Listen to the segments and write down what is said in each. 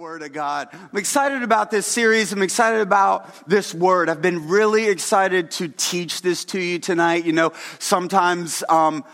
Word of God. I'm excited about this series. I'm excited about this Word. I've been really excited to teach this to you tonight. You know, sometimes, um,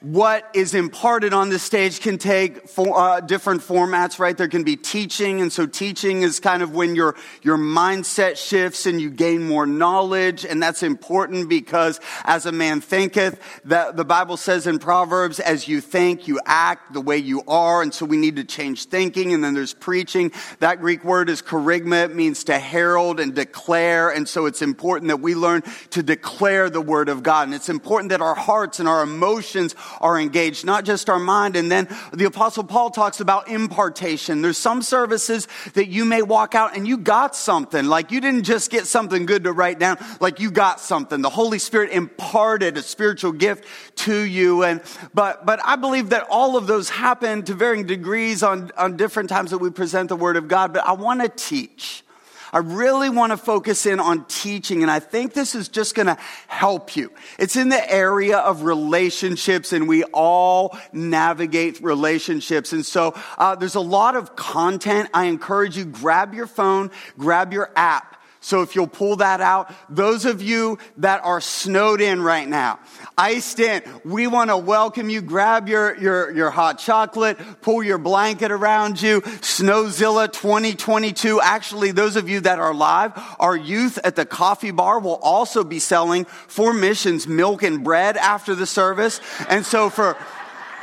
what is imparted on the stage can take for, uh, different formats, right? There can be teaching, and so teaching is kind of when your, your mindset shifts and you gain more knowledge, and that's important because as a man thinketh, that the Bible says in Proverbs, as you think, you act the way you are, and so we need to change thinking, and then there's preaching. That Greek word is kerygma, it means to herald and declare, and so it's important that we learn to declare the Word of God, and it's important that our hearts and our emotions are engaged, not just our mind. And then the apostle Paul talks about impartation. There's some services that you may walk out and you got something. Like you didn't just get something good to write down, like you got something. The Holy Spirit imparted a spiritual gift to you. And, but, but I believe that all of those happen to varying degrees on, on different times that we present the Word of God. But I want to teach. I really want to focus in on teaching, and I think this is just going to help you. It's in the area of relationships, and we all navigate relationships. And so uh, there's a lot of content. I encourage you, grab your phone, grab your app. So if you'll pull that out, those of you that are snowed in right now, iced in, we want to welcome you. Grab your, your, your hot chocolate, pull your blanket around you. Snowzilla 2022. Actually, those of you that are live, our youth at the coffee bar will also be selling for missions milk and bread after the service. And so for,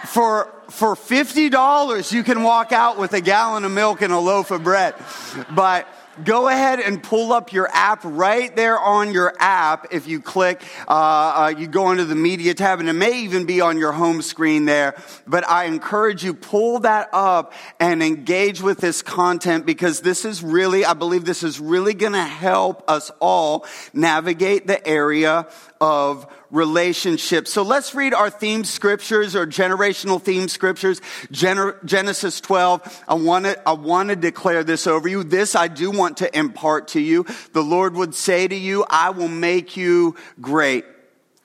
for, for $50, you can walk out with a gallon of milk and a loaf of bread. But go ahead and pull up your app right there on your app. If you click, uh, uh, you go into the media tab, and it may even be on your home screen there. But I encourage you pull that up and engage with this content because this is really, I believe, this is really going to help us all navigate the area of relationships. So let's read our theme scriptures or generational theme scriptures. Genesis 12. I want to, I want to declare this over you. This I do want to impart to you. The Lord would say to you, I will make you great.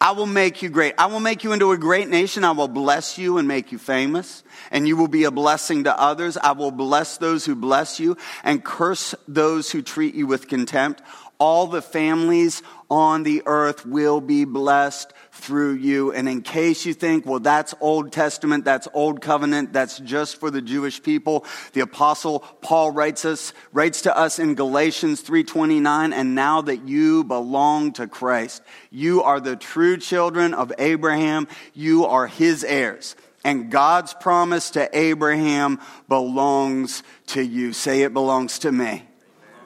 I will make you great. I will make you into a great nation. I will bless you and make you famous, and you will be a blessing to others. I will bless those who bless you and curse those who treat you with contempt. All the families on the earth will be blessed through you. And in case you think, well, that's Old Testament, that's Old Covenant, that's just for the Jewish people, the apostle Paul writes us, writes to us in Galatians 3:29, and now that you belong to Christ, you are the true children of Abraham, you are his heirs. And God's promise to Abraham belongs to you. Say it belongs to me.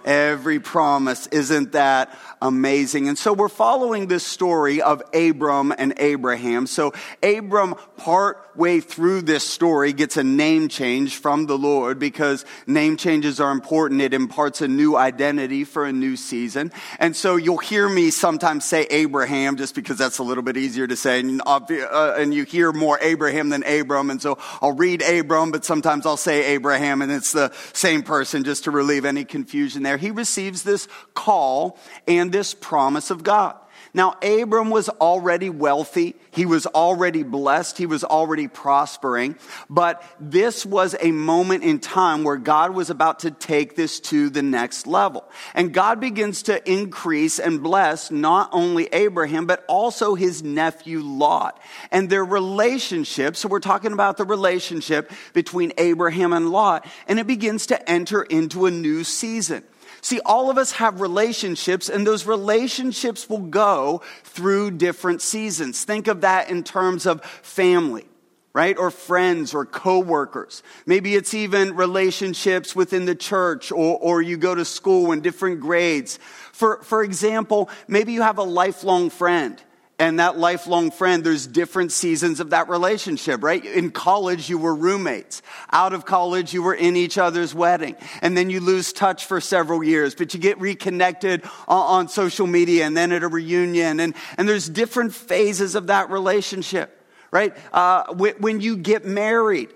Every promise. Isn't that amazing? And so we're following this story of Abram and Abraham. So Abram, part way through this story, gets a name change from the Lord because name changes are important. It imparts a new identity for a new season. And so you'll hear me sometimes say Abraham just because that's a little bit easier to say. And, uh, and you hear more Abraham than Abram. And so I'll read Abram, but sometimes I'll say Abraham and it's the same person just to relieve any confusion there. He receives this call and this promise of God. Now, Abram was already wealthy. He was already blessed. He was already prospering. But this was a moment in time where God was about to take this to the next level. And God begins to increase and bless not only Abraham, but also his nephew Lot and their relationship. So we're talking about the relationship between Abraham and Lot. And it begins to enter into a new season. See, all of us have relationships, and those relationships will go through different seasons. Think of that in terms of family right? Or friends or coworkers. Maybe it's even relationships within the church or, or you go to school in different grades. For, for example, maybe you have a lifelong friend and that lifelong friend, there's different seasons of that relationship, right? In college, you were roommates. Out of college, you were in each other's wedding. And then you lose touch for several years, but you get reconnected on, social media and then at a reunion. And, and there's different phases of that relationship, right? Uh, when you get married,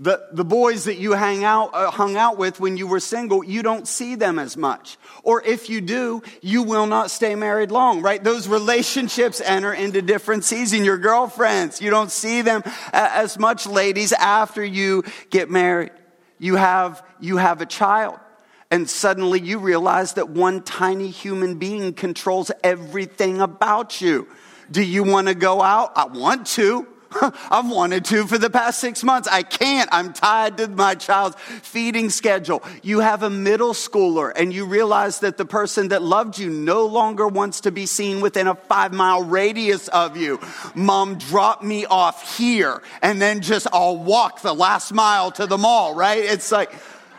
the, the boys that you hang out, uh, hung out with when you were single, you don't see them as much. Or if you do, you will not stay married long, right? Those relationships enter into different seasons. Your girlfriends, you don't see them as much, ladies, after you get married. you have, you have a child. And suddenly you realize that one tiny human being controls everything about you. Do you want to go out? I want to. I've wanted to for the past six months. I can't. I'm tied to my child's feeding schedule. You have a middle schooler and you realize that the person that loved you no longer wants to be seen within a five mile radius of you. Mom, drop me off here and then just I'll walk the last mile to the mall, right? It's like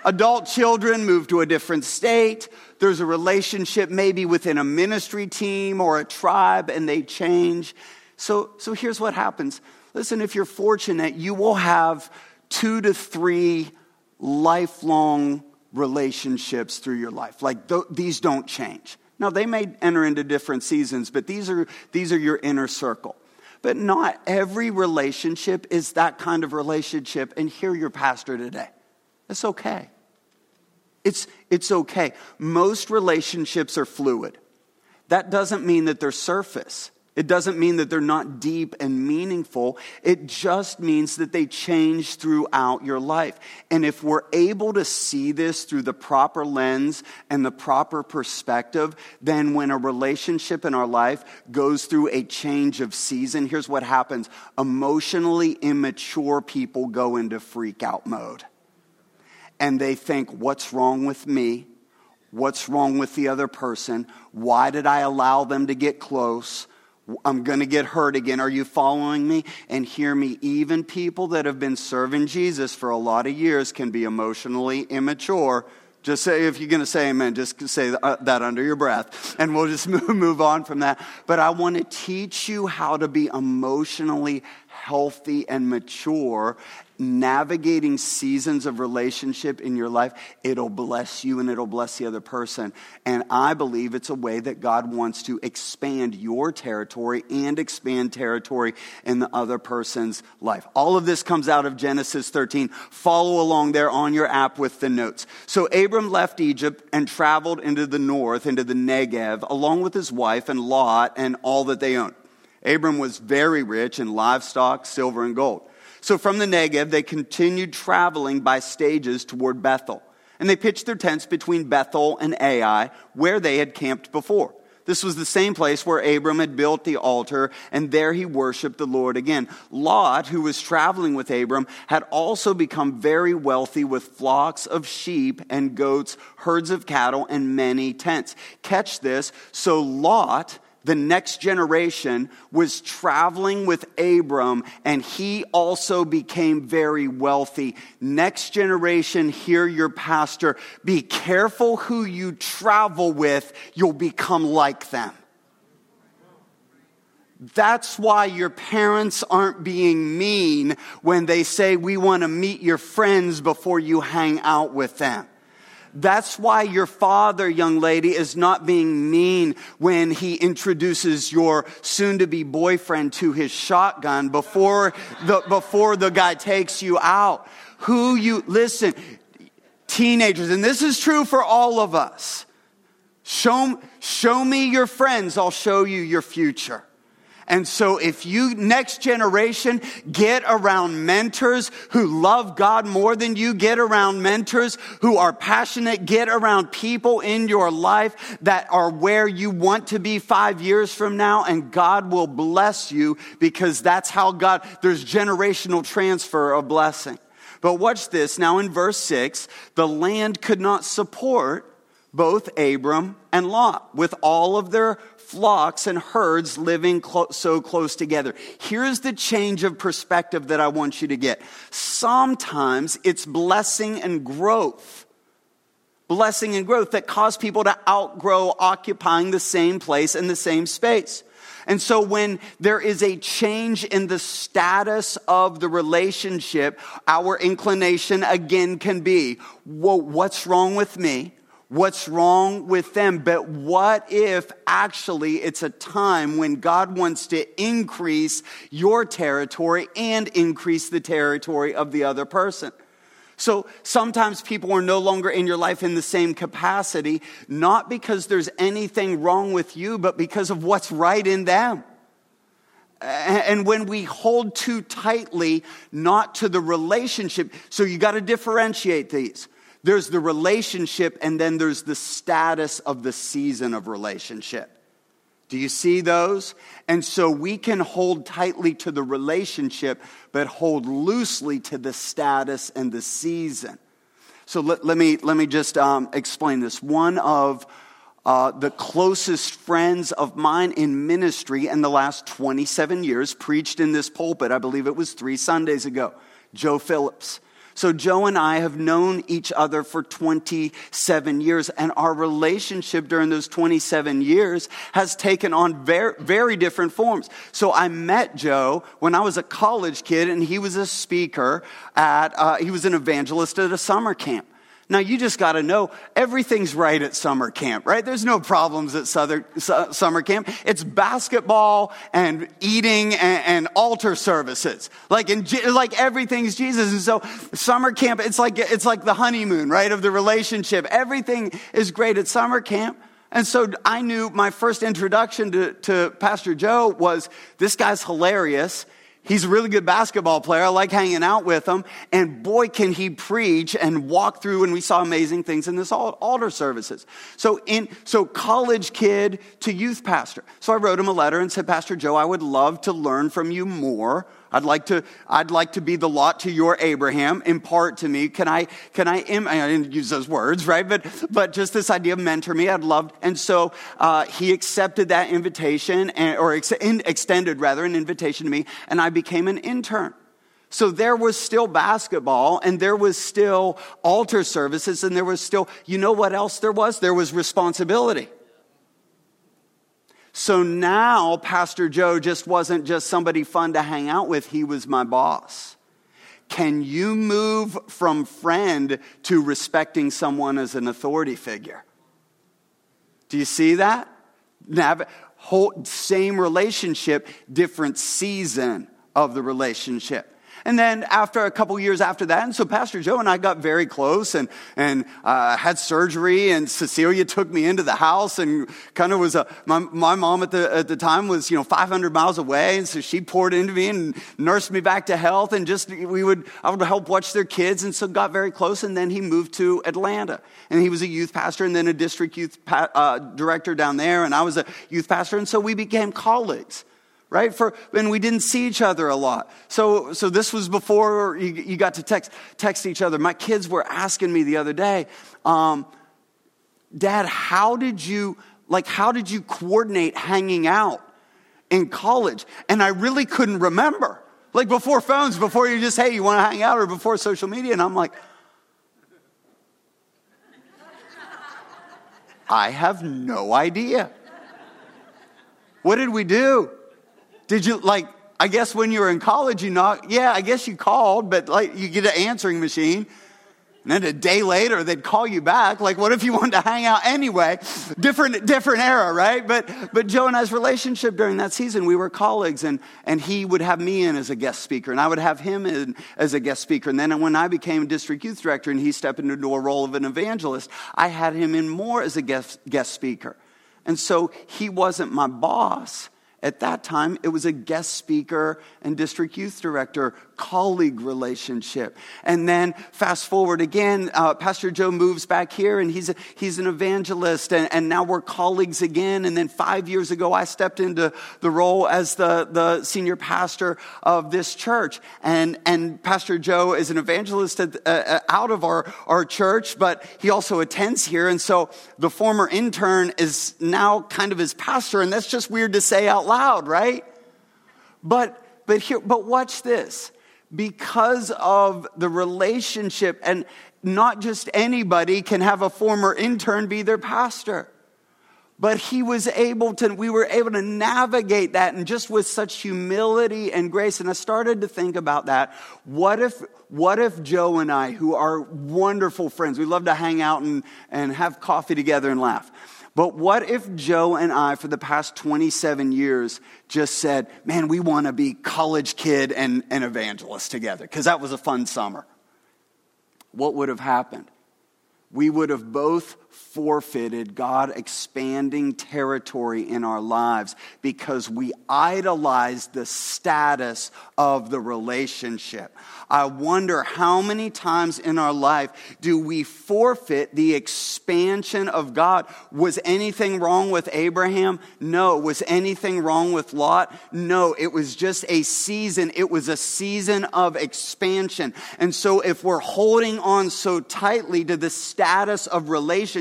adult children move to a different state. There's a relationship maybe within a ministry team or a tribe and they change. So, so here's what happens Listen, if you're fortunate, you will have two to three lifelong relationships through your life. Like th- these don't change. Now, they may enter into different seasons, but these are, these are your inner circle. But not every relationship is that kind of relationship. And hear your pastor today. It's okay. It's, it's okay. Most relationships are fluid. That doesn't mean that they're surface. It doesn't mean that they're not deep and meaningful. It just means that they change throughout your life. And if we're able to see this through the proper lens and the proper perspective, then when a relationship in our life goes through a change of season, here's what happens emotionally immature people go into freak out mode. And they think, what's wrong with me? What's wrong with the other person? Why did I allow them to get close? I'm going to get hurt again. Are you following me? And hear me, even people that have been serving Jesus for a lot of years can be emotionally immature. Just say, if you're going to say amen, just say uh, that under your breath. And we'll just move on from that. But I want to teach you how to be emotionally healthy and mature navigating seasons of relationship in your life, it'll bless you and it'll bless the other person. And I believe it's a way that God wants to expand your territory and expand territory in the other person's life. All of this comes out of Genesis 13. Follow along there on your app with the notes. So Abram left Egypt and traveled into the north, into the Negev, along with his wife and Lot and all that they owned. Abram was very rich in livestock, silver, and gold. So from the Negev, they continued traveling by stages toward Bethel. And they pitched their tents between Bethel and Ai, where they had camped before. This was the same place where Abram had built the altar, and there he worshiped the Lord again. Lot, who was traveling with Abram, had also become very wealthy with flocks of sheep and goats, herds of cattle, and many tents. Catch this. So Lot the next generation, was traveling with Abram, and he also became very wealthy. Next generation, hear your pastor. Be careful who you travel with, you'll become like them. That's why your parents aren't being mean when they say, We want to meet your friends before you hang out with them. That's why your father, young lady, is not being mean when he introduces your soon to be boyfriend to his shotgun before the, before the guy takes you out. Who you, listen, teenagers, and this is true for all of us. Show, show me your friends, I'll show you your future. And so if you, next generation, get around mentors who love God more than you, get around mentors who are passionate, get around people in your life that are where you want to be five years from now, and God will bless you because that's how God, there's generational transfer of blessing. But watch this. Now in verse six, the land could not support both Abram and Lot with all of their flocks and herds living clo- so close together. Here's the change of perspective that I want you to get. Sometimes it's blessing and growth. Blessing and growth that cause people to outgrow occupying the same place in the same space. And so when there is a change in the status of the relationship, our inclination again can be, well, what's wrong with me? What's wrong with them. But what if actually it's a time when God wants to increase your territory and increase the territory of the other person? So sometimes people are no longer in your life in the same capacity, not because there's anything wrong with you, but because of what's right in them. and when we hold too tightly, not to the relationship, so you got to differentiate these. There's the relationship, and then there's the status of the season of relationship. Do you see those? And so we can hold tightly to the relationship, but hold loosely to the status and the season. So let, let me, let me just um, explain this. One of uh, the closest friends of mine in ministry in the last 27 years preached in this pulpit, I believe it was three Sundays ago, Joe Phillips. So, Joe and I have known each other for 27 years, and our relationship during those 27 years has taken on very, very different forms. So, I met Joe when I was a college kid, and he was a speaker at, uh, he was an evangelist at a summer camp. Now, you just got to know everything's right at summer camp, right? There's no problems at southern, summer camp. It's basketball and eating and, and altar services. Like, in, like everything's Jesus. And so, summer camp, it's like, it's like the honeymoon, right, of the relationship. Everything is great at summer camp. And so I knew my first introduction to, to Pastor Joe was this guy's hilarious. He's a really good basketball player. I like hanging out with him. And boy, can he preach and walk through. And we saw amazing things in this altar services. So in, so college kid to youth pastor. So I wrote him a letter and said, Pastor Joe, I would love to learn from you more I'd like to, I'd like to be the Lot to your Abraham. Impart to me. Can I, can I, Im- I didn't use those words, right? But, but just this idea of mentor me, I'd love. And so, uh, he accepted that invitation and, or ex- in, extended rather an invitation to me and I became an intern. So there was still basketball and there was still altar services and there was still, you know what else there was? There was responsibility. So now Pastor Joe just wasn't just somebody fun to hang out with, he was my boss. Can you move from friend to respecting someone as an authority figure? Do you see that? Nav- whole, same relationship, different season of the relationship. And then after a couple years after that, and so Pastor Joe and I got very close and, and uh, had surgery and Cecilia took me into the house and kind of was a, my, my mom at the, at the time was, you know, 500 miles away. And so she poured into me and nursed me back to health and just, we would, I would help watch their kids. And so got very close. And then he moved to Atlanta and he was a youth pastor and then a district youth pa- uh, director down there. And I was a youth pastor. And so we became colleagues right? For, and we didn't see each other a lot. So, so this was before you, you got to text, text each other. My kids were asking me the other day, um, Dad, how did you, like, how did you coordinate hanging out in college? And I really couldn't remember. Like before phones, before you just, hey, you want to hang out, or before social media. And I'm like, I have no idea. What did we do? Did you like, I guess when you were in college, you knock, yeah, I guess you called, but like you get an answering machine. And then a day later, they'd call you back. Like, what if you wanted to hang out anyway? Different, different era, right? But, but Joe and I's relationship during that season, we were colleagues and, and he would have me in as a guest speaker and I would have him in as a guest speaker. And then when I became district youth director and he stepped into a role of an evangelist, I had him in more as a guest, guest speaker. And so he wasn't my boss, at that time, it was a guest speaker and district youth director colleague relationship. And then fast forward again, uh, Pastor Joe moves back here and he's, a, he's an evangelist and, and now we're colleagues again. And then five years ago, I stepped into the role as the, the senior pastor of this church. And, and Pastor Joe is an evangelist at, uh, uh out of our, our church, but he also attends here. And so the former intern is now kind of his pastor. And that's just weird to say out loud, right? But, but here, but watch this because of the relationship. And not just anybody can have a former intern be their pastor. But he was able to, we were able to navigate that and just with such humility and grace. And I started to think about that. What if, what if Joe and I, who are wonderful friends, we love to hang out and, and have coffee together and laugh. But what if Joe and I, for the past 27 years, just said, man, we want to be college kid and, and evangelist together? Because that was a fun summer. What would have happened? we would have both forfeited God expanding territory in our lives because we idolized the status of the relationship. I wonder how many times in our life do we forfeit the expansion of God? Was anything wrong with Abraham? No. Was anything wrong with Lot? No. It was just a season. It was a season of expansion. And so if we're holding on so tightly to the status of relationship,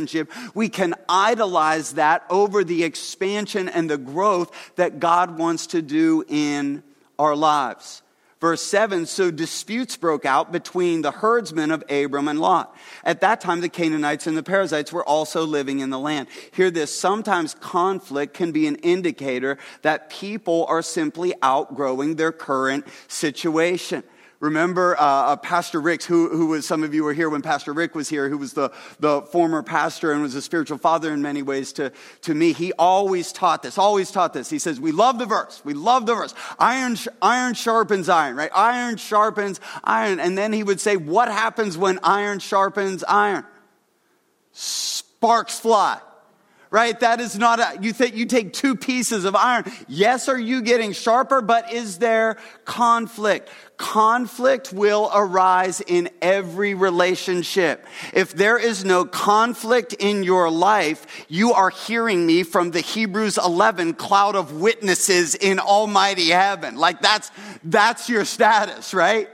we can idolize that over the expansion and the growth that God wants to do in our lives. Verse 7 So disputes broke out between the herdsmen of Abram and Lot. At that time, the Canaanites and the Perizzites were also living in the land. Hear this sometimes conflict can be an indicator that people are simply outgrowing their current situation. Remember uh, uh, Pastor Rick, who, who was, some of you were here when Pastor Rick was here, who was the, the former pastor and was a spiritual father in many ways to, to me. He always taught this, always taught this. He says, We love the verse. We love the verse. Iron, iron sharpens iron, right? Iron sharpens iron. And then he would say, What happens when iron sharpens iron? Sparks fly right? That is not a, you think you take two pieces of iron. Yes, are you getting sharper, but is there conflict? Conflict will arise in every relationship. If there is no conflict in your life, you are hearing me from the Hebrews 11 cloud of witnesses in almighty heaven. Like that's, that's your status, right?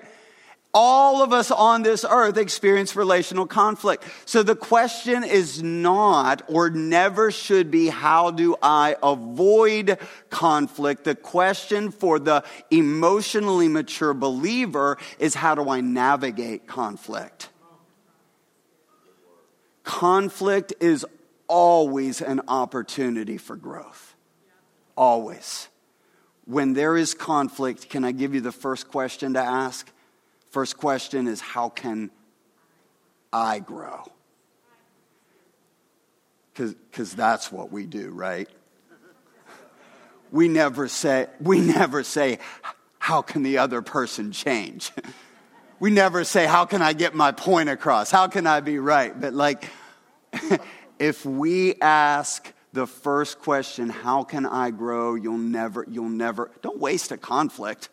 All of us on this earth experience relational conflict. So the question is not or never should be, how do I avoid conflict? The question for the emotionally mature believer is, how do I navigate conflict? Conflict is always an opportunity for growth. Always. When there is conflict, can I give you the first question to ask? First question is how can I grow? Because that's what we do, right? We never say, we never say, how can the other person change? We never say, how can I get my point across? How can I be right? But like, if we ask the first question, how can I grow? You'll never, you'll never, don't waste a conflict.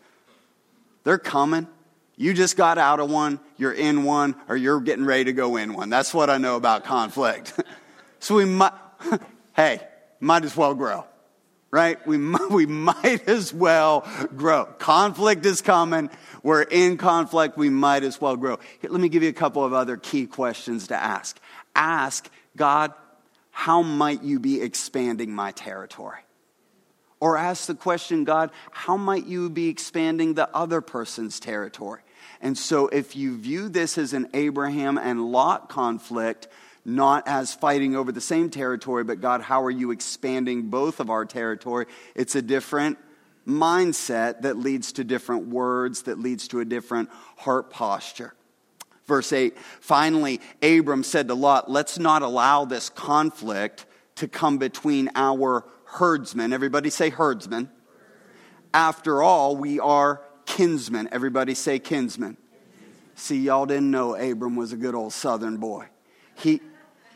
They're coming. You just got out of one, you're in one, or you're getting ready to go in one. That's what I know about conflict. so we might, hey, might as well grow, right? We, we might as well grow. Conflict is coming. We're in conflict. We might as well grow. Let me give you a couple of other key questions to ask. Ask, God, how might you be expanding my territory? Or ask the question, God, how might you be expanding the other person's territory? And so, if you view this as an Abraham and Lot conflict, not as fighting over the same territory, but God, how are you expanding both of our territory? It's a different mindset that leads to different words, that leads to a different heart posture. Verse 8 Finally, Abram said to Lot, Let's not allow this conflict to come between our herdsmen. Everybody say herdsmen. After all, we are kinsmen. Everybody say kinsmen. See, y'all didn't know Abram was a good old southern boy. He,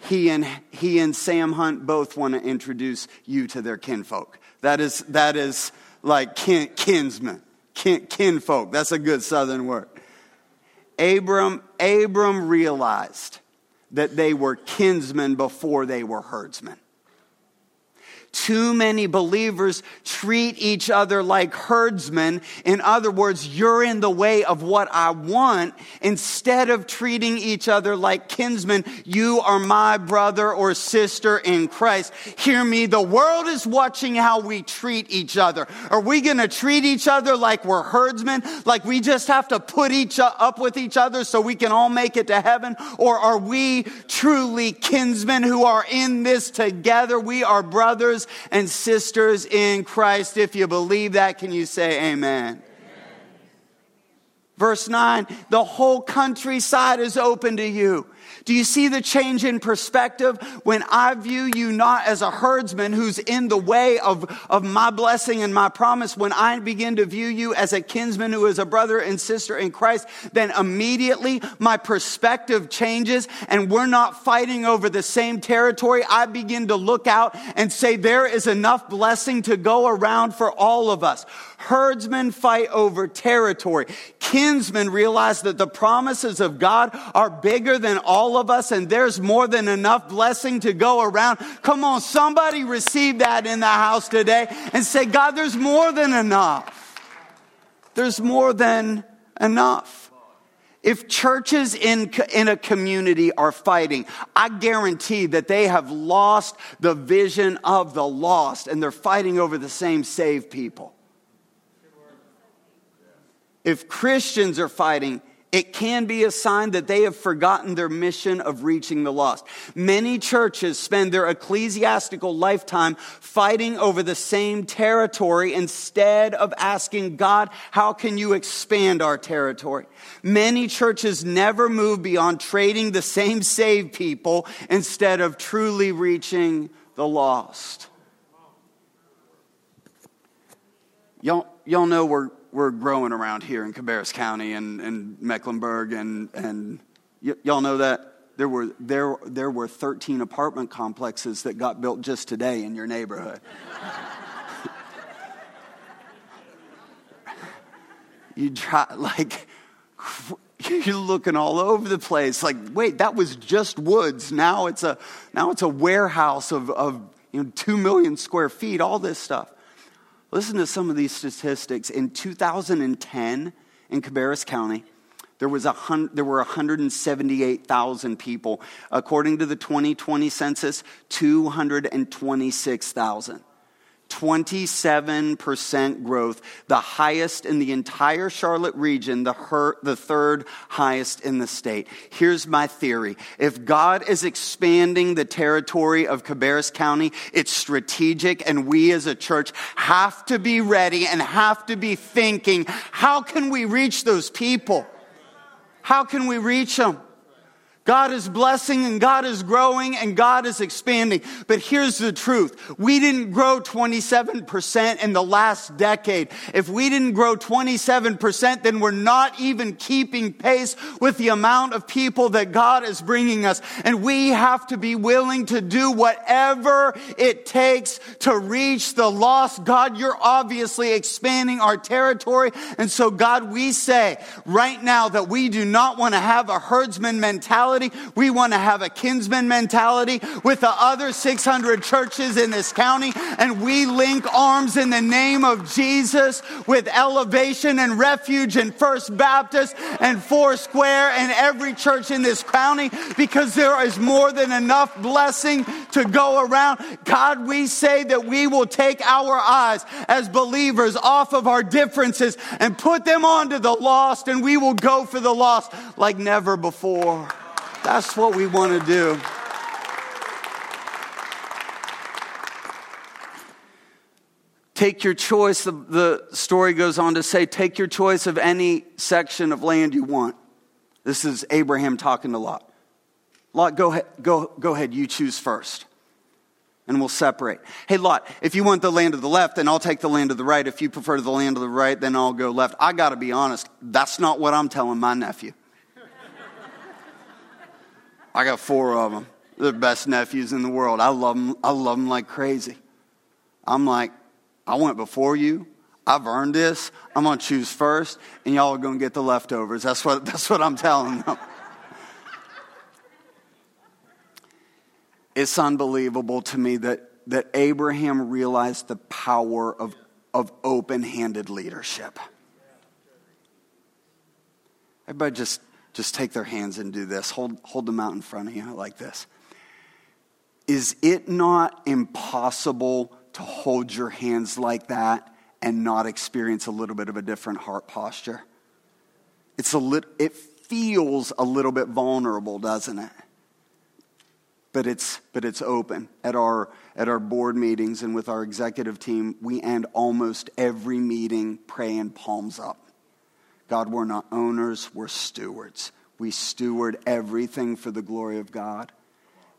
he, and, he and Sam Hunt both want to introduce you to their kinfolk. That is, that is like kin, kinsmen, kin, kinfolk. That's a good southern word. Abram, Abram realized that they were kinsmen before they were herdsmen. Too many believers treat each other like herdsmen. In other words, you're in the way of what I want. Instead of treating each other like kinsmen, you are my brother or sister in Christ. Hear me, the world is watching how we treat each other. Are we going to treat each other like we're herdsmen? Like we just have to put each up with each other so we can all make it to heaven? Or are we truly kinsmen who are in this together? We are brothers brothers and sisters in Christ. If you believe that, can you say amen? Verse 9, the whole countryside is open to you. Do you see the change in perspective when I view you not as a herdsman who's in the way of, of my blessing and my promise? When I begin to view you as a kinsman who is a brother and sister in Christ, then immediately my perspective changes and we're not fighting over the same territory. I begin to look out and say there is enough blessing to go around for all of us. Herdsmen fight over territory. Kinsmen realize that the promises of God are bigger than all of us and there's more than enough blessing to go around. Come on, somebody receive that in the house today and say, God, there's more than enough. There's more than enough. If churches in, in a community are fighting, I guarantee that they have lost the vision of the lost and they're fighting over the same saved people if Christians are fighting, it can be a sign that they have forgotten their mission of reaching the lost. Many churches spend their ecclesiastical lifetime fighting over the same territory instead of asking God, how can you expand our territory? Many churches never move beyond trading the same saved people instead of truly reaching the lost. Y'all, y'all know we're we're growing around here in Cabarrus County and, and Mecklenburg, and, and y- y'all know that there were, there, there were 13 apartment complexes that got built just today in your neighborhood. you try, like, you're looking all over the place. Like, wait, that was just woods. Now it's a, now it's a warehouse of, of you know, 2 million square feet, all this stuff. Listen to some of these statistics. In 2010, in Cabarrus County, there, was a hun- there were 178,000 people. According to the 2020 census, 226,000. 27% growth, the highest in the entire Charlotte region, the, her, the third highest in the state. Here's my theory. If God is expanding the territory of Cabarrus County, it's strategic, and we as a church have to be ready and have to be thinking, how can we reach those people? How can we reach them? God is blessing and God is growing and God is expanding. But here's the truth. We didn't grow 27% in the last decade. If we didn't grow 27%, then we're not even keeping pace with the amount of people that God is bringing us. And we have to be willing to do whatever it takes to reach the lost. God, you're obviously expanding our territory. And so God, we say right now that we do not want to have a herdsman mentality mentality. We want to have a kinsman mentality with the other 600 churches in this county. And we link arms in the name of Jesus with Elevation and Refuge and First Baptist and Foursquare and every church in this county because there is more than enough blessing to go around. God, we say that we will take our eyes as believers off of our differences and put them onto the lost and we will go for the lost like never before. That's what we want to do. Take your choice. The, the, story goes on to say, take your choice of any section of land you want. This is Abraham talking to Lot. Lot, go ahead, go, go ahead, you choose first. And we'll separate. Hey, Lot, if you want the land of the left, then I'll take the land of the right. If you prefer the land of the right, then I'll go left. I got to be honest, that's not what I'm telling my nephew. I got four of them. They're the best nephews in the world. I love them. I love them like crazy. I'm like, I went before you. I've earned this. I'm going to choose first, and y'all are going to get the leftovers. That's what, that's what I'm telling them. it's unbelievable to me that, that Abraham realized the power of, of open handed leadership. Everybody just just take their hands and do this. Hold, hold them out in front of you like this. Is it not impossible to hold your hands like that and not experience a little bit of a different heart posture? It's a lit, it feels a little bit vulnerable, doesn't it? But it's, but it's open. At our, at our board meetings and with our executive team, we end almost every meeting praying palms up. God, we're not owners, we're stewards. We steward everything for the glory of God.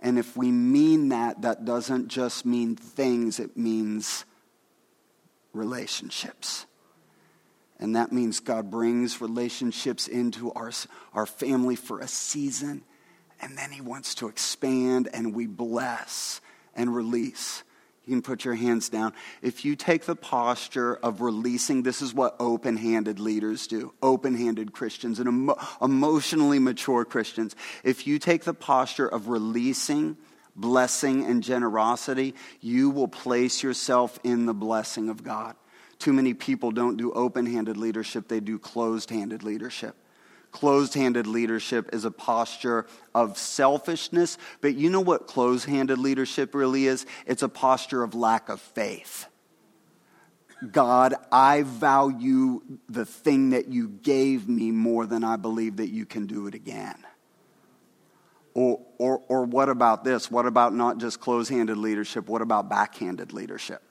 And if we mean that, that doesn't just mean things, it means relationships. And that means God brings relationships into our, our family for a season, and then He wants to expand, and we bless and release. You can put your hands down. If you take the posture of releasing, this is what open handed leaders do, open handed Christians and emo- emotionally mature Christians. If you take the posture of releasing, blessing, and generosity, you will place yourself in the blessing of God. Too many people don't do open handed leadership, they do closed handed leadership. Closed handed leadership is a posture of selfishness, but you know what closed handed leadership really is? It's a posture of lack of faith. God, I value the thing that you gave me more than I believe that you can do it again. Or, or, or what about this? What about not just closed handed leadership? What about backhanded leadership?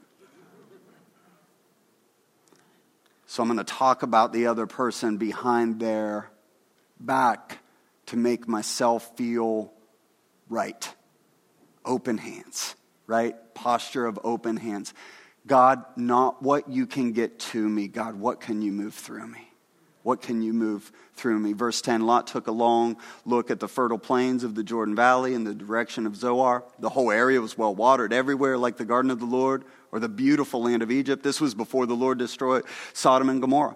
So I'm going to talk about the other person behind their back to make myself feel right. Open hands, right? Posture of open hands. God, not what you can get to me. God, what can you move through me? What can you move through me? Verse 10 Lot took a long look at the fertile plains of the Jordan Valley in the direction of Zoar. The whole area was well watered everywhere, like the garden of the Lord or the beautiful land of Egypt. This was before the Lord destroyed Sodom and Gomorrah.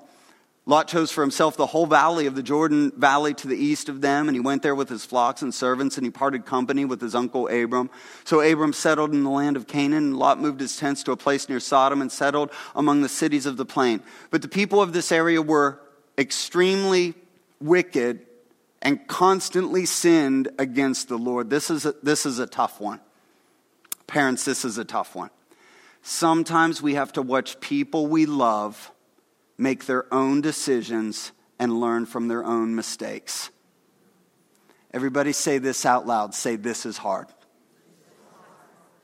Lot chose for himself the whole valley of the Jordan Valley to the east of them, and he went there with his flocks and servants, and he parted company with his uncle Abram. So Abram settled in the land of Canaan, and Lot moved his tents to a place near Sodom and settled among the cities of the plain. But the people of this area were extremely wicked and constantly sinned against the Lord. This is a, this is a tough one. Parents, this is a tough one. Sometimes we have to watch people we love make their own decisions and learn from their own mistakes. Everybody say this out loud. Say, This is hard.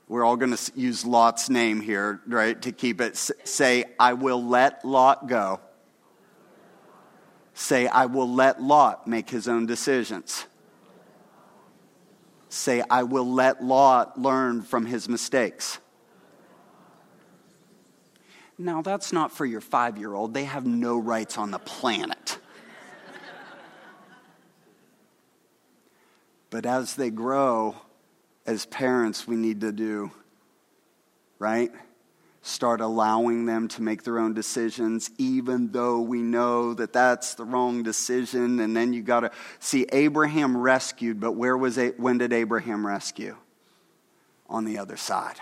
We're all going to use Lot's name here, right, to keep it. Say, I will let Lot go. Say, I will let Lot make his own decisions. Say, I will let Lot learn from his mistakes. Now, that's not for your five year old. They have no rights on the planet. but as they grow, as parents, we need to do, right? Start allowing them to make their own decisions, even though we know that that's the wrong decision. And then you got to see Abraham rescued, but where was it? When did Abraham rescue? On the other side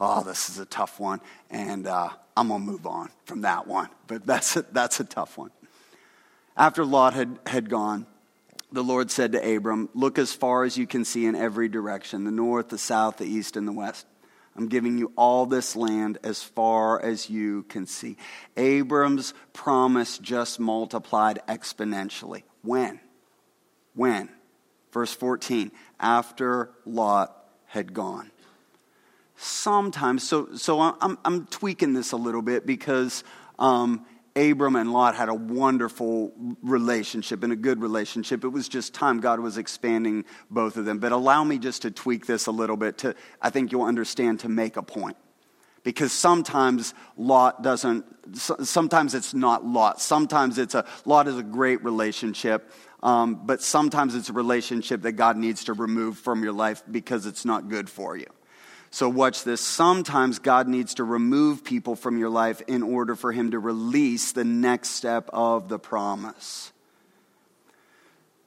oh, this is a tough one, and uh, I'm going to move on from that one. But that's a, that's a tough one. After Lot had, had gone, the Lord said to Abram, Look as far as you can see in every direction the north, the south, the east, and the west. I'm giving you all this land as far as you can see. Abram's promise just multiplied exponentially. When? When? Verse 14, after Lot had gone sometimes, so, so I'm, I'm tweaking this a little bit because um, Abram and Lot had a wonderful relationship and a good relationship. It was just time God was expanding both of them. But allow me just to tweak this a little bit to, I think you'll understand, to make a point. Because sometimes Lot doesn't, sometimes it's not Lot. Sometimes it's a, Lot is a great relationship. Um, but sometimes it's a relationship that God needs to remove from your life because it's not good for you. So, watch this. Sometimes God needs to remove people from your life in order for Him to release the next step of the promise.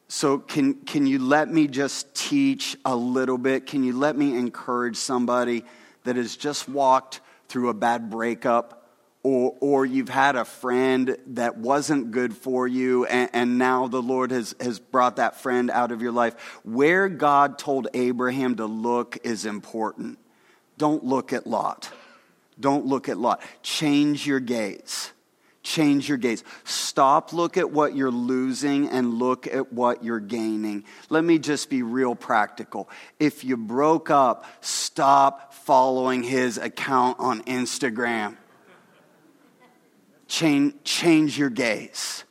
So, can, can you let me just teach a little bit? Can you let me encourage somebody that has just walked through a bad breakup? Or, or you've had a friend that wasn't good for you, and, and now the Lord has, has brought that friend out of your life. Where God told Abraham to look is important. Don't look at Lot. Don't look at Lot. Change your gaze. Change your gaze. Stop, look at what you're losing, and look at what you're gaining. Let me just be real practical. If you broke up, stop following his account on Instagram. Change, change your gaze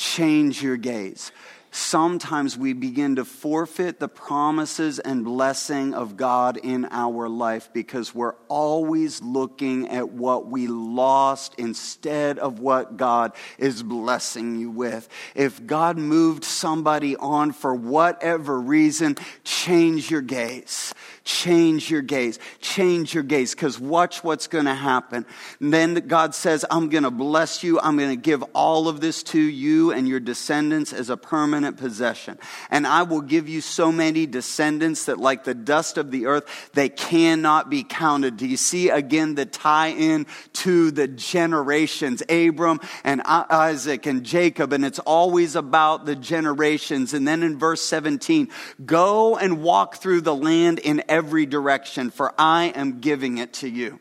change your gaze sometimes we begin to forfeit the promises and blessing of God in our life because we're always looking at what we lost instead of what God is blessing you with. If God moved somebody on for whatever reason, change your gaze. Change your gaze. Change your gaze because watch what's going to happen. And then God says, I'm going to bless you. I'm going to give all of this to you and your descendants as a permanent possession. And I will give you so many descendants that, like the dust of the earth, they cannot be counted. Do you see again the tie in to the generations? Abram and Isaac and Jacob, and it's always about the generations. And then in verse 17, go and walk through the land in every direction, for I am giving it to you.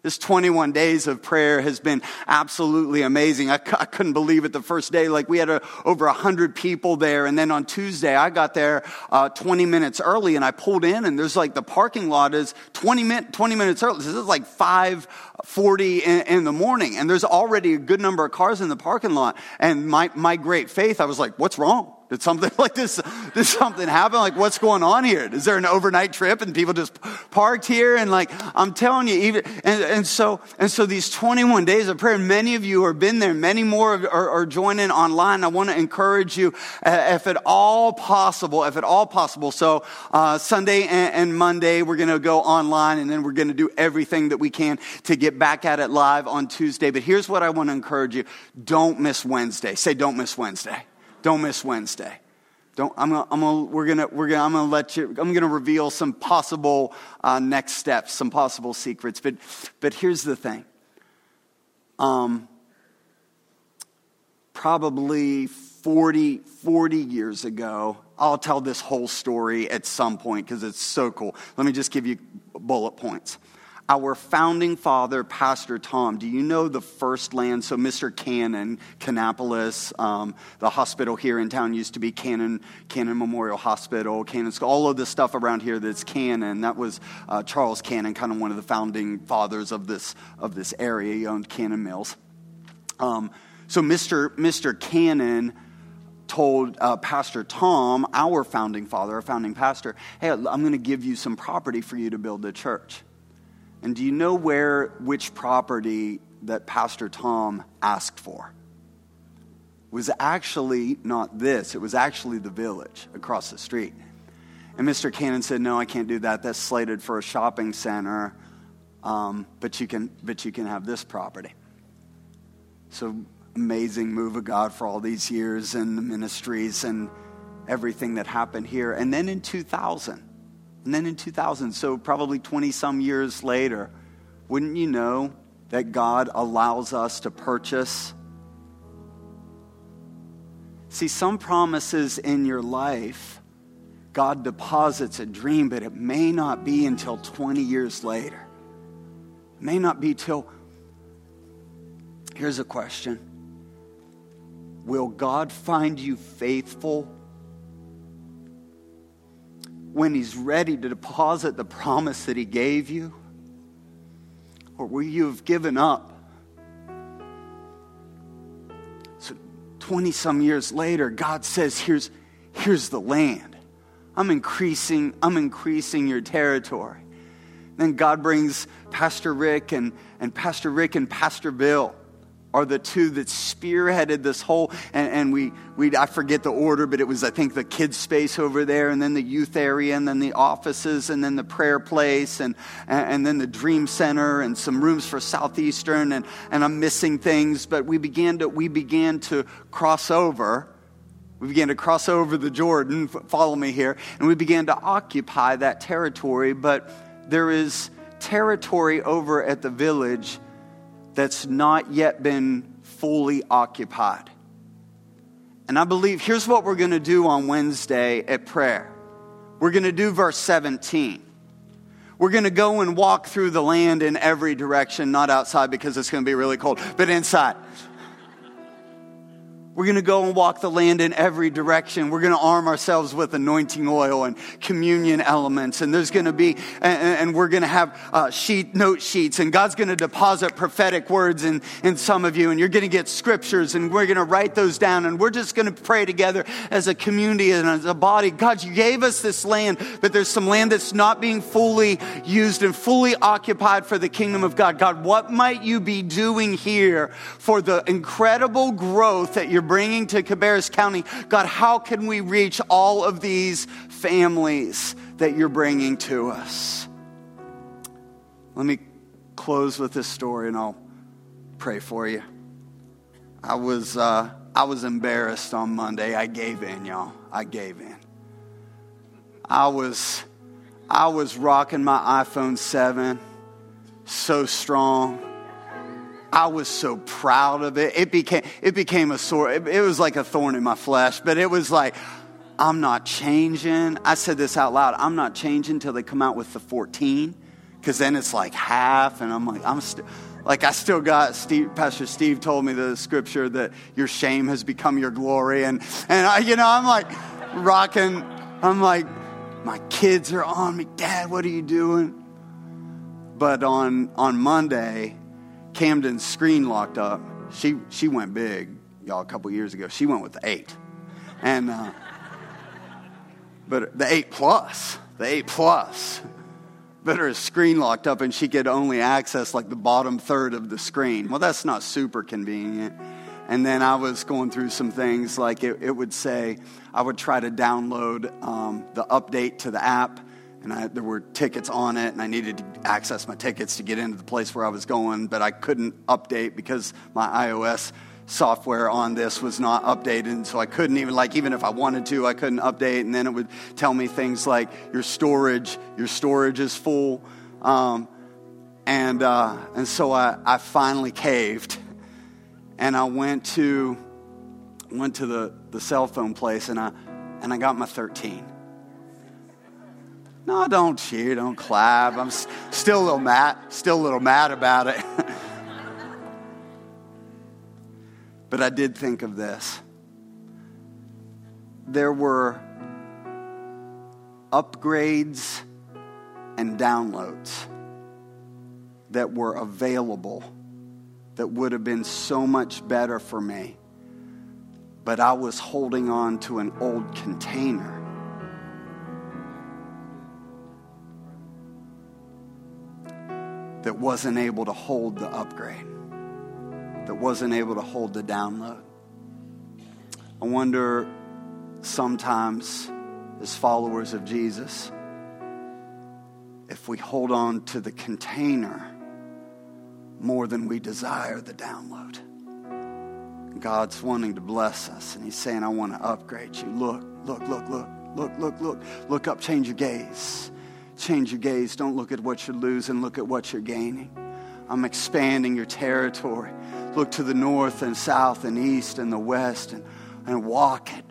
This 21 days of prayer has been absolutely amazing. I, I couldn't believe it the first day. Like we had a, over 100 people there. And then on Tuesday, I got there uh, 20 minutes early and I pulled in and there's like the parking lot is 20, min- 20 minutes early. This is like 540 in, in the morning. And there's already a good number of cars in the parking lot. And my, my great faith, I was like, what's wrong? Did something like this, did something happen? Like, what's going on here? Is there an overnight trip and people just parked here? And like, I'm telling you, even, and, and so, and so these 21 days of prayer, many of you have been there, many more are, are joining online. I want to encourage you, uh, if at all possible, if at all possible. So, uh, Sunday and, and Monday, we're going to go online and then we're going to do everything that we can to get back at it live on Tuesday. But here's what I want to encourage you. Don't miss Wednesday. Say, don't miss Wednesday. Don't miss Wednesday. Don't, I'm gonna, I'm gonna, we're gonna, we're gonna, I'm gonna let you, I'm gonna reveal some possible uh, next steps, some possible secrets. But, but here's the thing. Um, probably 40, 40 years ago, I'll tell this whole story at some point because it's so cool. Let me just give you bullet points our founding father, Pastor Tom, do you know the first land? So, Mr. Cannon, Kannapolis, um, the hospital here in town used to be Cannon, Cannon Memorial Hospital, Cannon School, all of the stuff around here that's Cannon. That was uh, Charles Cannon, kind of one of the founding fathers of this, of this area. He owned Cannon Mills. Um, so, Mr. Mr. Cannon told uh, Pastor Tom, our founding father, our founding pastor, hey, I'm going to give you some property for you to build a church. And do you know where, which property that Pastor Tom asked for? It was actually not this, it was actually the village across the street. And Mr. Cannon said, No, I can't do that. That's slated for a shopping center, um, but, you can, but you can have this property. So, amazing move of God for all these years and the ministries and everything that happened here. And then in 2000, and then in 2000, so probably 20 some years later, wouldn't you know that God allows us to purchase? See, some promises in your life, God deposits a dream, but it may not be until 20 years later. It may not be till. Here's a question Will God find you faithful when He's ready to deposit the promise that He gave you? Or will you have given up? So, 20 some years later, God says, Here's, here's the land. I'm increasing, I'm increasing your territory. Then God brings Pastor Rick and, and Pastor Rick and Pastor Bill are the two that spearheaded this whole and, and, we, we i forget the order but it was i think the kids space over there and then the youth area and then the offices and then the prayer place and, and, and then the dream center and some rooms for southeastern and, and i'm missing things. But we began to we began to cross over we began to cross over the jordan follow me here and we began to occupy that territory. But there is territory over at the village that's not yet been fully occupied. And I believe here's what we're going to do on Wednesday at prayer. We're going to do verse 17. We're going to go and walk through the land in every direction, not outside because it's going to be really cold, but inside. We're going to go and walk the land in every direction. We're going to arm ourselves with anointing oil and communion elements. And there's going to be, and, and we're going to have uh, sheet, note sheets. And God's going to deposit prophetic words in, in some of you. And you're going to get scriptures and we're going to write those down. And we're just going to pray together as a community and as a body. God, you gave us this land, but there's some land that's not being fully used and fully occupied for the kingdom of God. God, what might you be doing here for the incredible growth that you're bringing to Cabarrus County, God, how can we reach all of these families that you're bringing to us? Let me close with this story and I'll pray for you. I was, uh, I was embarrassed on Monday. I gave in, y'all. I gave in. I was, I was rocking my iPhone 7 so strong I was so proud of it. It became, it became a sore, it, it was like a thorn in my flesh, but it was like, I'm not changing. I said this out loud. I'm not changing until they come out with the 14, because then it's like half, and I'm like, I'm still, like I still got Steve, Pastor Steve told me the scripture that your shame has become your glory, and and I, you know, I'm like rocking. I'm like, my kids are on me, Dad. What are you doing? But on on Monday, Camden's screen locked up. She, she went big, y'all, a couple years ago. She went with the eight. And, uh, but the eight plus, the eight plus. But her screen locked up and she could only access like the bottom third of the screen. Well, that's not super convenient. And then I was going through some things like it, it would say, I would try to download um, the update to the app and I, there were tickets on it, and I needed to access my tickets to get into the place where I was going, but I couldn't update because my iOS software on this was not updated, and so I couldn't even like even if I wanted to, I couldn't update. And then it would tell me things like your storage, your storage is full, um, and uh, and so I, I finally caved, and I went to went to the the cell phone place, and I and I got my 13 no, don't cheer, don't clap. I'm still a little mad, still a little mad about it. but I did think of this. There were upgrades and downloads that were available that would have been so much better for me. But I was holding on to an old container that wasn't able to hold the upgrade, that wasn't able to hold the download. I wonder sometimes, as followers of Jesus, if we hold on to the container more than we desire the download. God's wanting to bless us, and He's saying, I want to upgrade you. Look, look, look, look, look, look, look, look up, change your gaze. Change your gaze. Don't look at what you're losing, look at what you're gaining. I'm expanding your territory. Look to the north and south and east and the west and, and walk it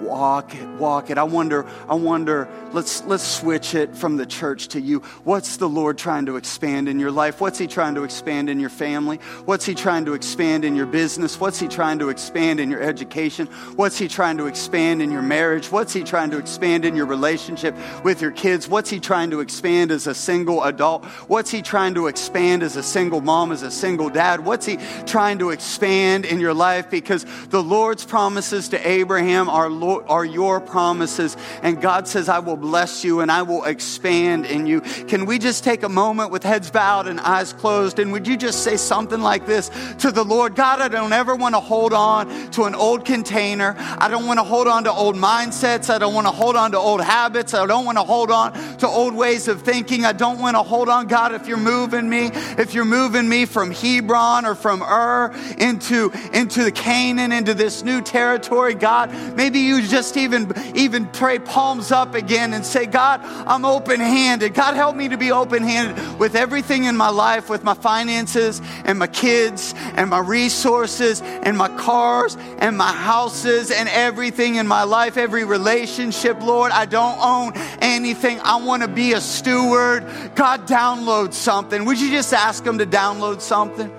walk it walk it. I wonder i wonder let's let's switch it from the church to you. What's the lord trying to expand in your life? What's he trying to expand in your family? What's he trying to expand in your business? What's he trying to expand in your education? What's he trying to expand in your marriage? What's he trying to expand in your relationship with your kids? What's he trying to expand as a single adult? What's he trying to expand as a single mom as a single dad? What's he trying to expand in your life? Because the lord's promises to abraham are Lord, are your promises. And God says, I will bless you and I will expand in you. Can we just take a moment with heads bowed and eyes closed? And would you just say something like this to the Lord? God, I don't ever want to hold on to an old container. I don't want to hold on to old mindsets. I don't want to hold on to old habits. I don't want to hold on to old ways of thinking. I don't want to hold on, God, if you're moving me, if you're moving me from Hebron or from Ur into, into the Canaan, into this new territory, God, maybe you you just even, even pray palms up again and say, God, I'm open handed. God, help me to be open handed with everything in my life, with my finances and my kids and my resources and my cars and my houses and everything in my life, every relationship, Lord. I don't own anything. I want to be a steward. God, download something. Would you just ask Him to download something?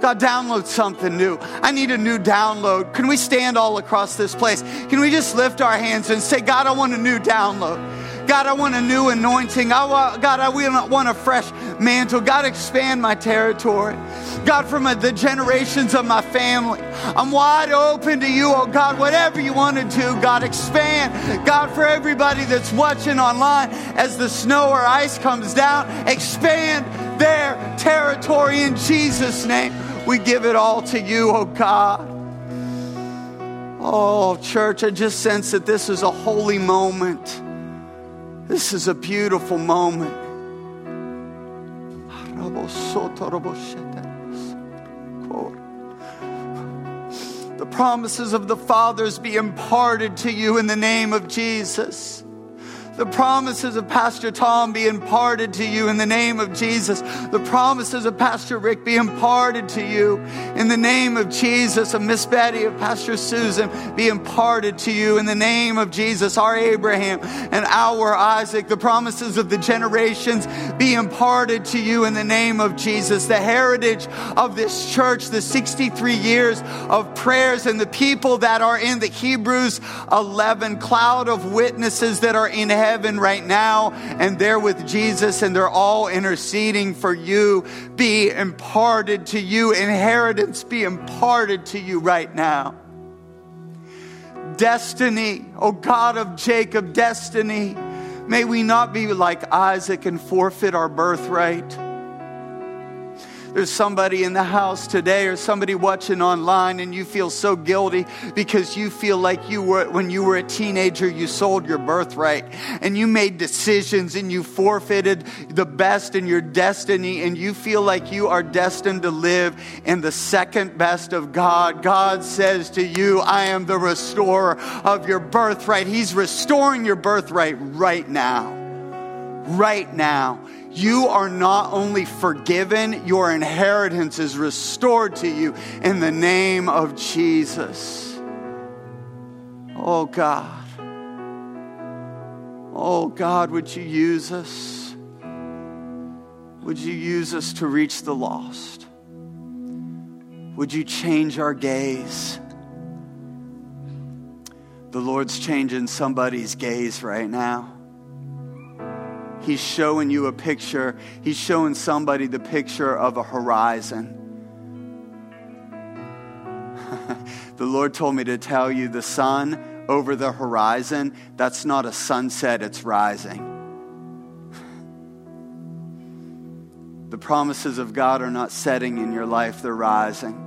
God, download something new. I need a new download. Can we stand all across this place? Can we just lift our hands and say, God, I want a new download? God, I want a new anointing. I want, God, I want a fresh mantle. God, expand my territory. God, from the generations of my family, I'm wide open to you, oh God, whatever you want to do, God, expand. God, for everybody that's watching online, as the snow or ice comes down, expand their territory in Jesus' name. We give it all to you, oh God. Oh, church, I just sense that this is a holy moment. This is a beautiful moment. The promises of the fathers be imparted to you in the name of Jesus the promises of Pastor Tom be imparted to you in the name of Jesus. The promises of Pastor Rick be imparted to you in the name of Jesus. Of Miss Betty, of Pastor Susan be imparted to you in the name of Jesus. Our Abraham and our Isaac. The promises of the generations be imparted to you in the name of Jesus. The heritage of this church, the 63 years of prayers and the people that are in the Hebrews 11 cloud of witnesses that are in heaven heaven right now and they're with Jesus and they're all interceding for you be imparted to you. Inheritance be imparted to you right now. Destiny, O oh God of Jacob, destiny. May we not be like Isaac and forfeit our birthright there's somebody in the house today or somebody watching online and you feel so guilty because you feel like you were, when you were a teenager, you sold your birthright and you made decisions and you forfeited the best in your destiny and you feel like you are destined to live in the second best of God. God says to you, I am the restorer of your birthright. He's restoring your birthright right now. Right now you are not only forgiven, your inheritance is restored to you in the name of Jesus. Oh God. Oh God, would you use us? Would you use us to reach the lost? Would you change our gaze? The Lord's changing somebody's gaze right now. He's showing you a picture. He's showing somebody the picture of a horizon. the Lord told me to tell you the sun over the horizon, that's not a sunset, it's rising. The promises of God are not setting in your life, they're rising.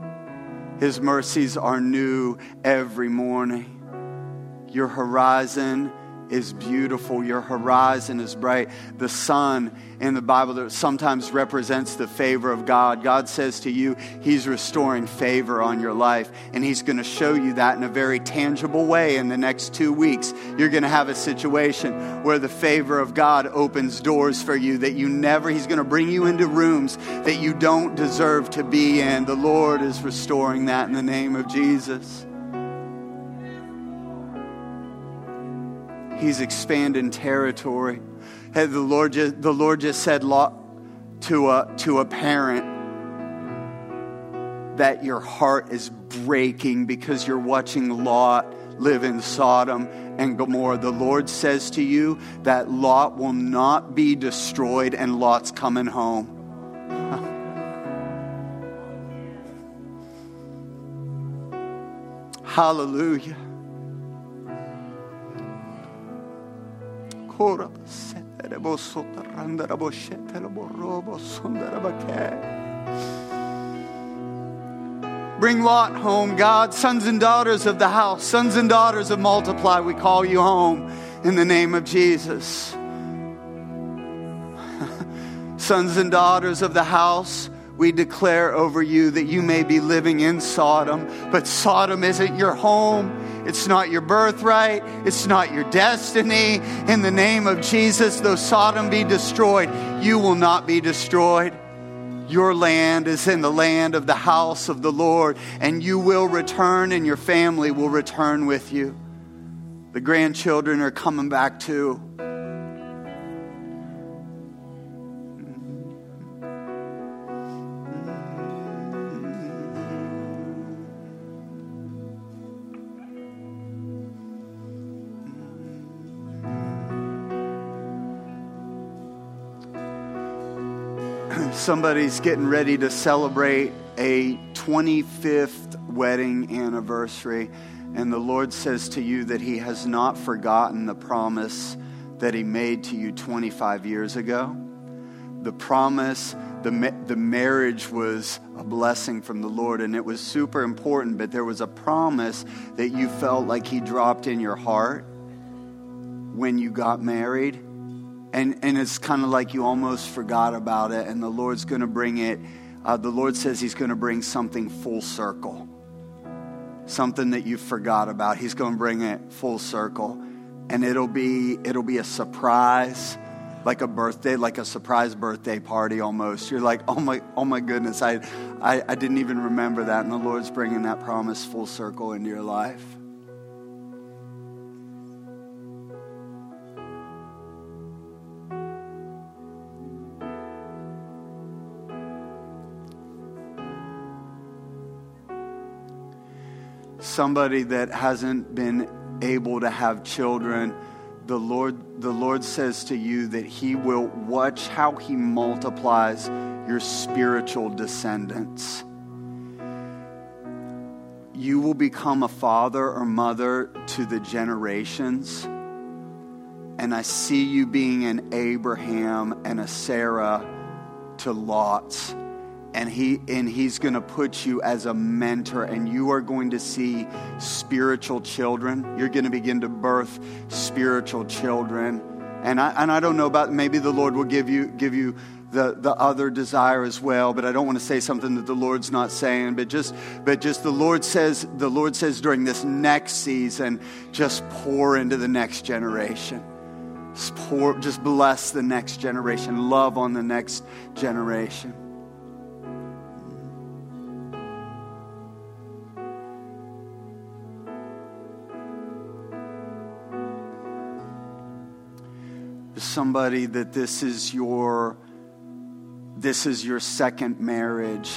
His mercies are new every morning. Your horizon is beautiful. Your horizon is bright. The sun in the Bible that sometimes represents the favor of God. God says to you, He's restoring favor on your life. And He's going to show you that in a very tangible way in the next two weeks. You're going to have a situation where the favor of God opens doors for you that you never, He's going to bring you into rooms that you don't deserve to be in. The Lord is restoring that in the name of Jesus. He's expanding territory. Hey, the Lord just, the Lord just said to a, to a parent that your heart is breaking because you're watching Lot live in Sodom and Gomorrah. The Lord says to you that Lot will not be destroyed and Lot's coming home. Hallelujah. Bring Lot home, God, sons and daughters of the house, sons and daughters of multiply, we call you home in the name of Jesus. sons and daughters of the house, we declare over you that you may be living in Sodom, but Sodom isn't your home. It's not your birthright. It's not your destiny. In the name of Jesus, though Sodom be destroyed, you will not be destroyed. Your land is in the land of the house of the Lord, and you will return, and your family will return with you. The grandchildren are coming back too. Somebody's getting ready to celebrate a 25th wedding anniversary, and the Lord says to you that He has not forgotten the promise that He made to you 25 years ago. The promise, the, the marriage was a blessing from the Lord, and it was super important, but there was a promise that you felt like He dropped in your heart when you got married. And, and it's kind of like you almost forgot about it, and the Lord's going to bring it. Uh, the Lord says He's going to bring something full circle, something that you forgot about. He's going to bring it full circle, and it'll be it'll be a surprise like a birthday, like a surprise birthday party almost. You're like, oh my, oh my goodness, I, I, I didn't even remember that. And the Lord's bringing that promise full circle into your life. Somebody that hasn't been able to have children the Lord, the Lord says to you that He will watch how He multiplies your spiritual descendants. You will become a father or mother to the generations. And I see you being an Abraham and a Sarah to Lot's and he and he's going to put you as a mentor and you are going to see spiritual children. You're going to begin to birth spiritual children. And I, and I don't know about maybe the lord will give you give you the, the other desire as well but i don't want to say something that the lord's not saying but just but just the lord says the lord says during this next season just pour into the next generation. Just pour just bless the next generation. Love on the next generation somebody that this is your this is your second marriage.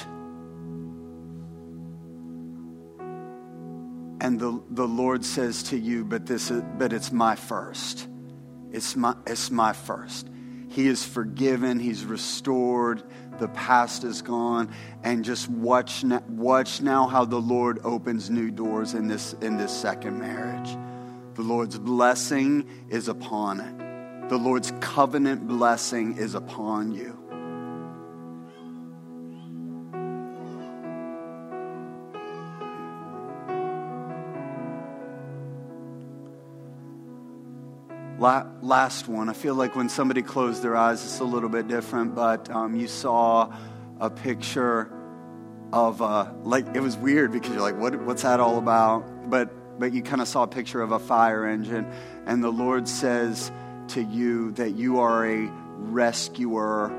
And the, the lord says to you but this is but it's my first. It's my it's my first. He is forgiven. He's restored. The past is gone. And just watch now, watch now how the lord opens new doors in this in this second marriage. The lord's blessing is upon it the Lord's covenant blessing is upon you. last one. I feel like when somebody closed their eyes, it's a little bit different, but um, you saw a picture of, uh, like, it was weird because you're like, what, what's that all about? But, but you kind of saw a picture of a fire engine, and the Lord says, to you that you are a rescuer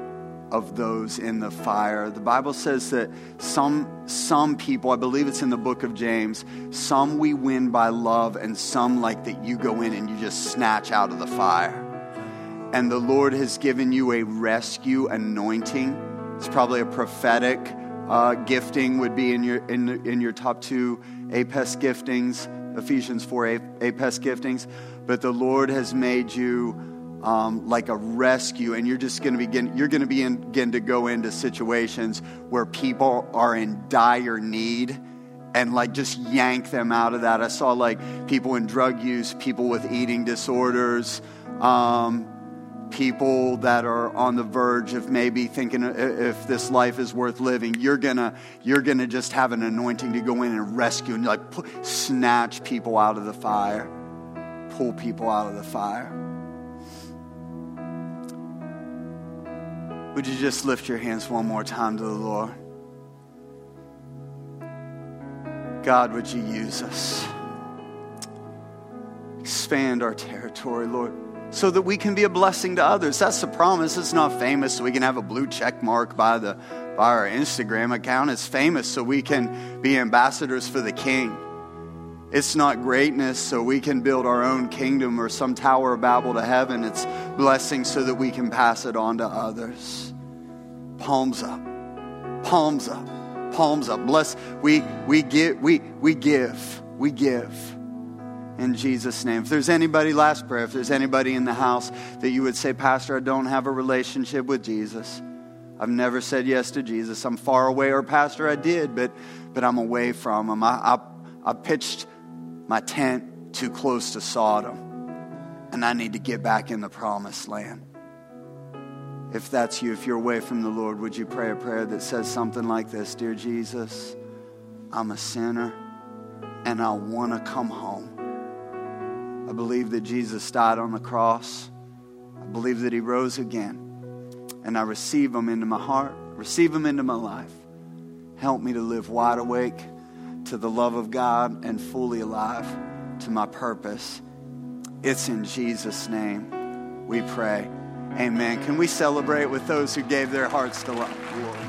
of those in the fire. The Bible says that some, some people, I believe it's in the book of James, some we win by love, and some like that you go in and you just snatch out of the fire. And the Lord has given you a rescue anointing. It's probably a prophetic uh, gifting, would be in your, in, in your top two APES giftings, Ephesians 4 APES giftings but the Lord has made you um, like a rescue, and you're just going to begin. You're going to begin to go into situations where people are in dire need, and like just yank them out of that. I saw like people in drug use, people with eating disorders. Um, people that are on the verge of maybe thinking if this life is worth living you're gonna you're gonna just have an anointing to go in and rescue and like snatch people out of the fire pull people out of the fire. Would you just lift your hands one more time to the Lord? God, would you use us? Expand our territory, Lord, so that we can be a blessing to others. That's the promise. It's not famous so we can have a blue check mark by, the, by our Instagram account. It's famous so we can be ambassadors for the King. It's not greatness so we can build our own kingdom or some Tower of Babel to heaven. It's blessing so that we can pass it on to others. Palms up. Palms up. Palms up. Bless. We, we, give, we, we give. We give. In Jesus' name. If there's anybody, last prayer, if there's anybody in the house that you would say, Pastor, I don't have a relationship with Jesus, I've never said yes to Jesus. I'm far away, or Pastor, I did, but, but I'm away from him. I, I, I pitched my tent too close to Sodom, and I need to get back in the promised land. If that's you, if you're away from the Lord, would you pray a prayer that says something like this Dear Jesus, I'm a sinner and I want to come home. I believe that Jesus died on the cross. I believe that he rose again. And I receive him into my heart, receive him into my life. Help me to live wide awake to the love of God and fully alive to my purpose. It's in Jesus' name we pray. Amen. Can we celebrate with those who gave their hearts to love?